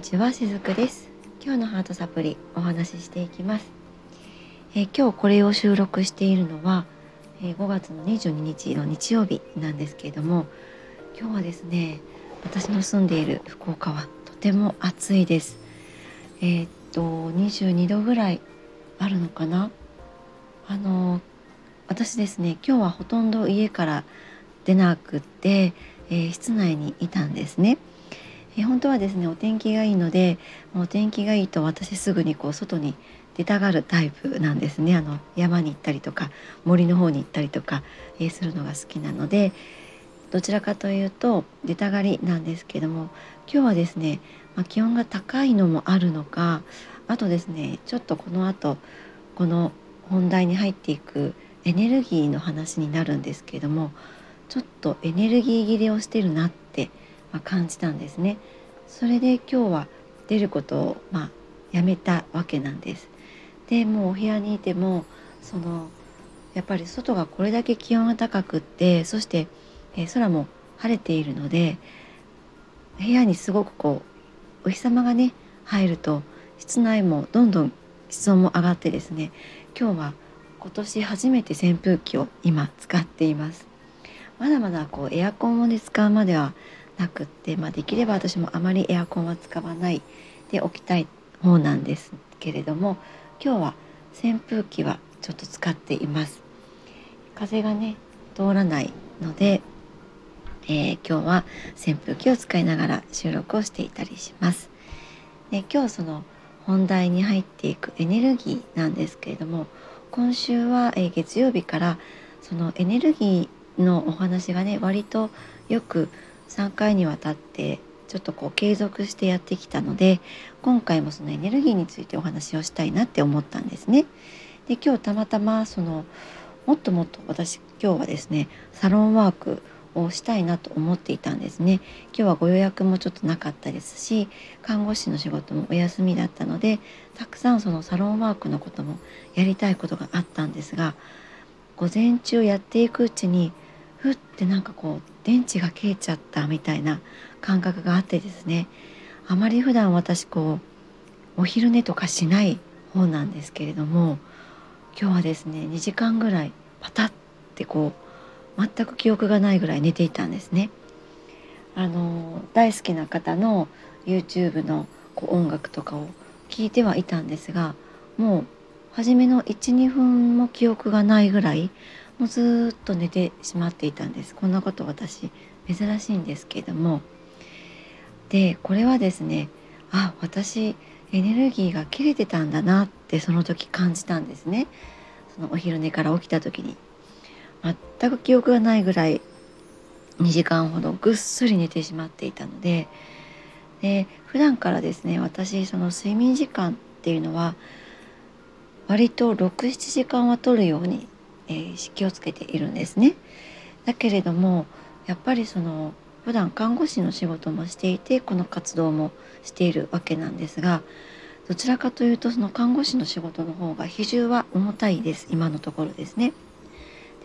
にちはしずくです。今日のハートサプリお話ししていきます、えー、今日これを収録しているのは、えー、5月の22日の日曜日なんですけれども今日はですね私の住んでいる福岡はとても暑いです。えー、っと22度ぐらいあるのかな？あの私ですね今日はほとんど家から出なくって、えー、室内にいたんですね。え、本当はですねお天気がいいのでお天気がいいと私すぐにこう外に出たがるタイプなんですね。あの山に行ったりとか森の方に行ったりとか、え、するのが好きなのでどちらかというと出たがりなんですけども今日はですね、まあ、気温が高いのもあるのかあとですねちょっとこの後この本題に入っていくエネルギーの話になるんですけどもちょっとエネルギー切れをしてるなって、ま、感じたんですね。それで今日は出ることを、まあ、やめたわけなんです。でもうお部屋にいてもそのやっぱり外がこれだけ気温が高くってそして、え、空も晴れているので部屋にすごくこうお日様がね入ると室内もどんどん室温も上がってですね今日は今年初めて扇風機を今使っていますまだまだこうエアコンをね使うまではなくって、まあ、できれば私もあまりエアコンは使わないでおきたい方なんですけれども今日は扇風機はちょっと使っています。風がね通らないので、えー、今日は扇風機を使いながら収録をしていたりします。で今日その本題に入っていくエネルギーなんですけれども今週は、え、月曜日からそのエネルギーのお話がね割とよく3回にわたってちょっとこう継続してやってきたので今回もそのエネルギーについてお話をしたいなって思ったんですね。で今日たまたまそのもっともっと私今日はですねサロンワークをしたいなと思っていたんですね今日はご予約もちょっとなかったですし看護師の仕事もお休みだったのでたくさんそのサロンワークのこともやりたいことがあったんですが午前中やっていくうちにふってなんかこう電池が切れちゃったみたいな感覚があってですねあまり普段私こうお昼寝とかしない方なんですけれども今日はですね2時間ぐらいパタッてこう全く記憶がないぐらい寝ていたんですね。あの大好きな方の YouTube のこう音楽とかを聞いてはいたんですがもう初めの12分も記憶がないぐらいもうずっと寝てしまっていたんです。こんなこと私珍しいんですけれども。でこれはですねあ私エネルギーが切れてたんだなってその時感じたんですね。そのお昼寝から起きた時に。全く記憶がないぐらい2時間ほどぐっすり寝てしまっていたので。で普段からですね私その睡眠時間っていうのは割と67時間は取るようにえー、気をつけているんですね。だけれどもやっぱりその普段看護師の仕事もしていてこの活動もしているわけなんですがどちらかというとその看護師の仕事の方が比重は重たいです今のところですね。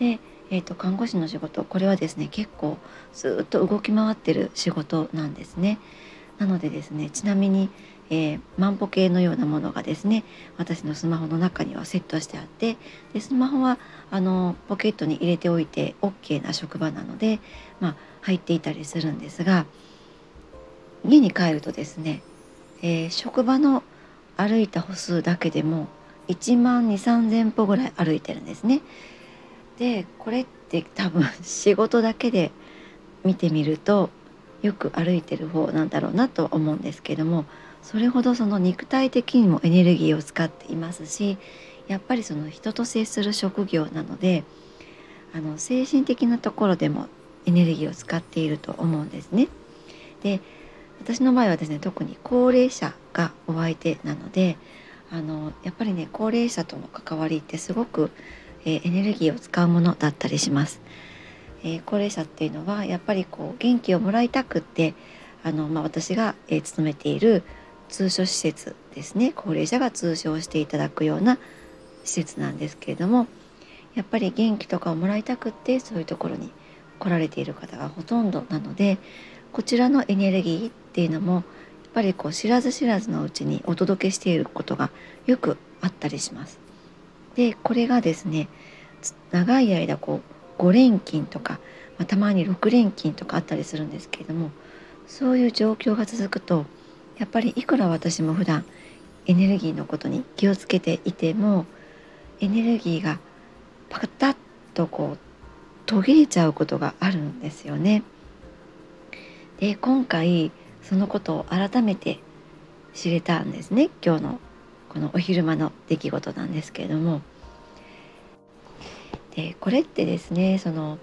で、えーと、看護師の仕事これはですね結構ずっと動き回ってる仕事なんですね。なのでですねちなみにえー、万歩計のようなものがですね私のスマホの中にはセットしてあってでスマホはあのポケットに入れておいて OK な職場なので、まあ、入っていたりするんですが家に帰るとですね、えー、職場の歩いた歩数だけでも1万2 3 0歩ぐらい歩いてるんですね。でこれって多分 仕事だけで見てみるとよく歩いてる方なんだろうなと思うんですけどもそれほどその肉体的にもエネルギーを使っていますしやっぱりその人と接する職業なのであの精神的なところでもエネルギーを使っていると思うんですね。で私の場合はですね特に高齢者がお相手なのであのやっぱりね高齢者との関わりってすごく、えー、エネルギーを使うものだったりします。えー、高齢者っていうのはやっぱりこう元気をもらいたくってあの、まあ、私が、えー、勤めている通所施設ですね高齢者が通所をしていただくような施設なんですけれどもやっぱり元気とかをもらいたくってそういうところに来られている方がほとんどなのでこちらのエネルギーっていうのもやっぱりこう知らず知らずのうちにお届けしていることがよくあったりします。でこれがですね長い間こう5連勤とか、まあ、たまに6連勤とかあったりするんですけれどもそういう状況が続くとやっぱりいくら私も普段エネルギーのことに気をつけていてもエネルギーがパタッとこう途切れちゃうことがあるんですよね。で今回そのことを改めて知れたんですね今日のこのお昼間の出来事なんですけれどもでこれってですねその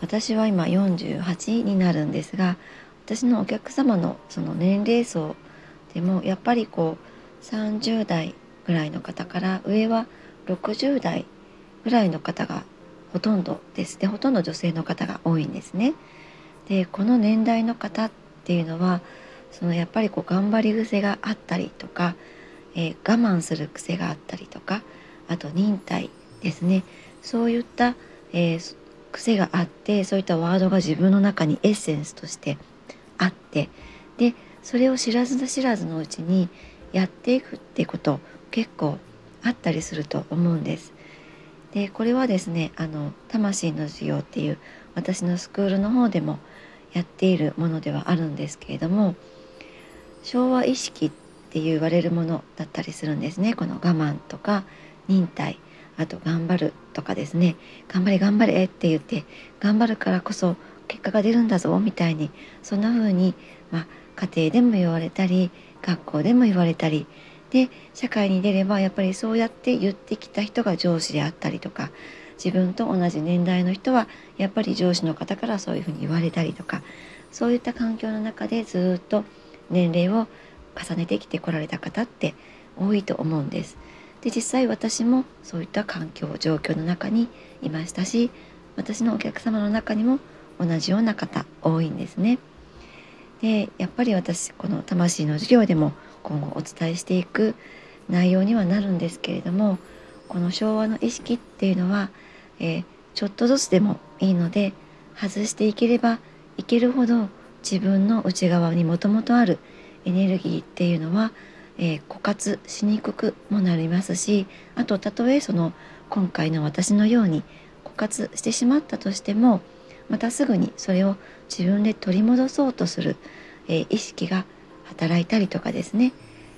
私は今48になるんですが私のお客様のその年齢層でもやっぱりこう30代ぐらいの方から上は60代ぐらいの方がほとんどですでほとんど女性の方が多いんですね。でこの年代の方っていうのはそのやっぱりこう頑張り癖があったりとか、えー、我慢する癖があったりとかあと忍耐ですねそういった、えー、癖があってそういったワードが自分の中にエッセンスとしてあってでそれを知らず知らずのうちにやっていくってこと結構あったりすると思うんです。でこれはですねあの魂の授業っていう私のスクールの方でもやっているものではあるんですけれども昭和意識って言われるものだったりするんですねこの我慢とか忍耐あと頑張るとかですね頑張れ頑張れって言って頑張るからこそ結果が出るんだぞみたいにそんな風にまあ家庭でも言われたり学校でも言われたりで社会に出ればやっぱりそうやって言ってきた人が上司であったりとか自分と同じ年代の人はやっぱり上司の方からそういうふうに言われたりとかそういった環境の中でずっと年齢を重ねてきてこられた方って多いと思うんです。で実際私もそういった環境状況の中にいましたし私のお客様の中にも同じような方多いんですね。でやっぱり私この魂の授業でも今後お伝えしていく内容にはなるんですけれどもこの昭和の意識っていうのは、えー、ちょっとずつでもいいので外していければいけるほど自分の内側にもともとあるエネルギーっていうのは、えー、枯渇しにくくもなりますしあとたとえその今回の私のように枯渇してしまったとしてもまたすぐにそれを自分で取り戻そうとする、えー、意識が働いたりとかですね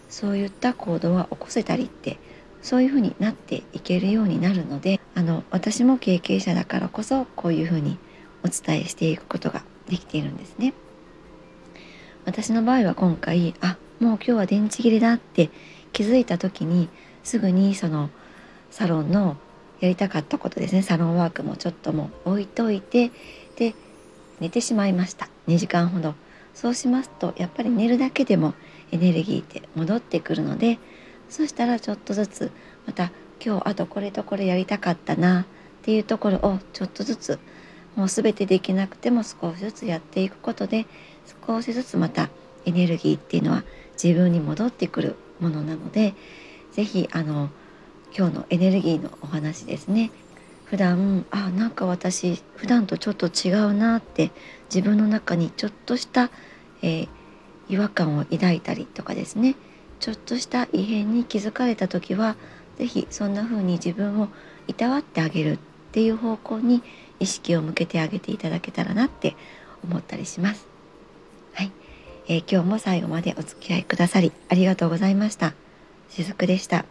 そういった行動は起こせたりってそういうふうになっていけるようになるのであの私も経験者だからこそこういうふうにお伝えしていくことができているんですね。私の場合は今回あもう今日は電池切れだって気づいた時にすぐにそのサロンのやりたかったことですねサロンワークもちょっともう置いといて寝てしまいました。2時間ほど。そうしますとやっぱり寝るだけでもエネルギーって戻ってくるのでそしたらちょっとずつまた今日あとこれとこれやりたかったなっていうところをちょっとずつもう全てできなくても少しずつやっていくことで少しずつまたエネルギーっていうのは自分に戻ってくるものなので是非あの今日のエネルギーのお話ですね普段あなんか私普段とちょっと違うなって自分の中にちょっとした、えー、違和感を抱いたりとかですねちょっとした異変に気づかれた時は是非そんな風に自分をいたわってあげるっていう方向に意識を向けてあげていただけたらなって思ったりします。はい、えー、今日も最後までお付き合いくださりありがとうございました。しずくでした。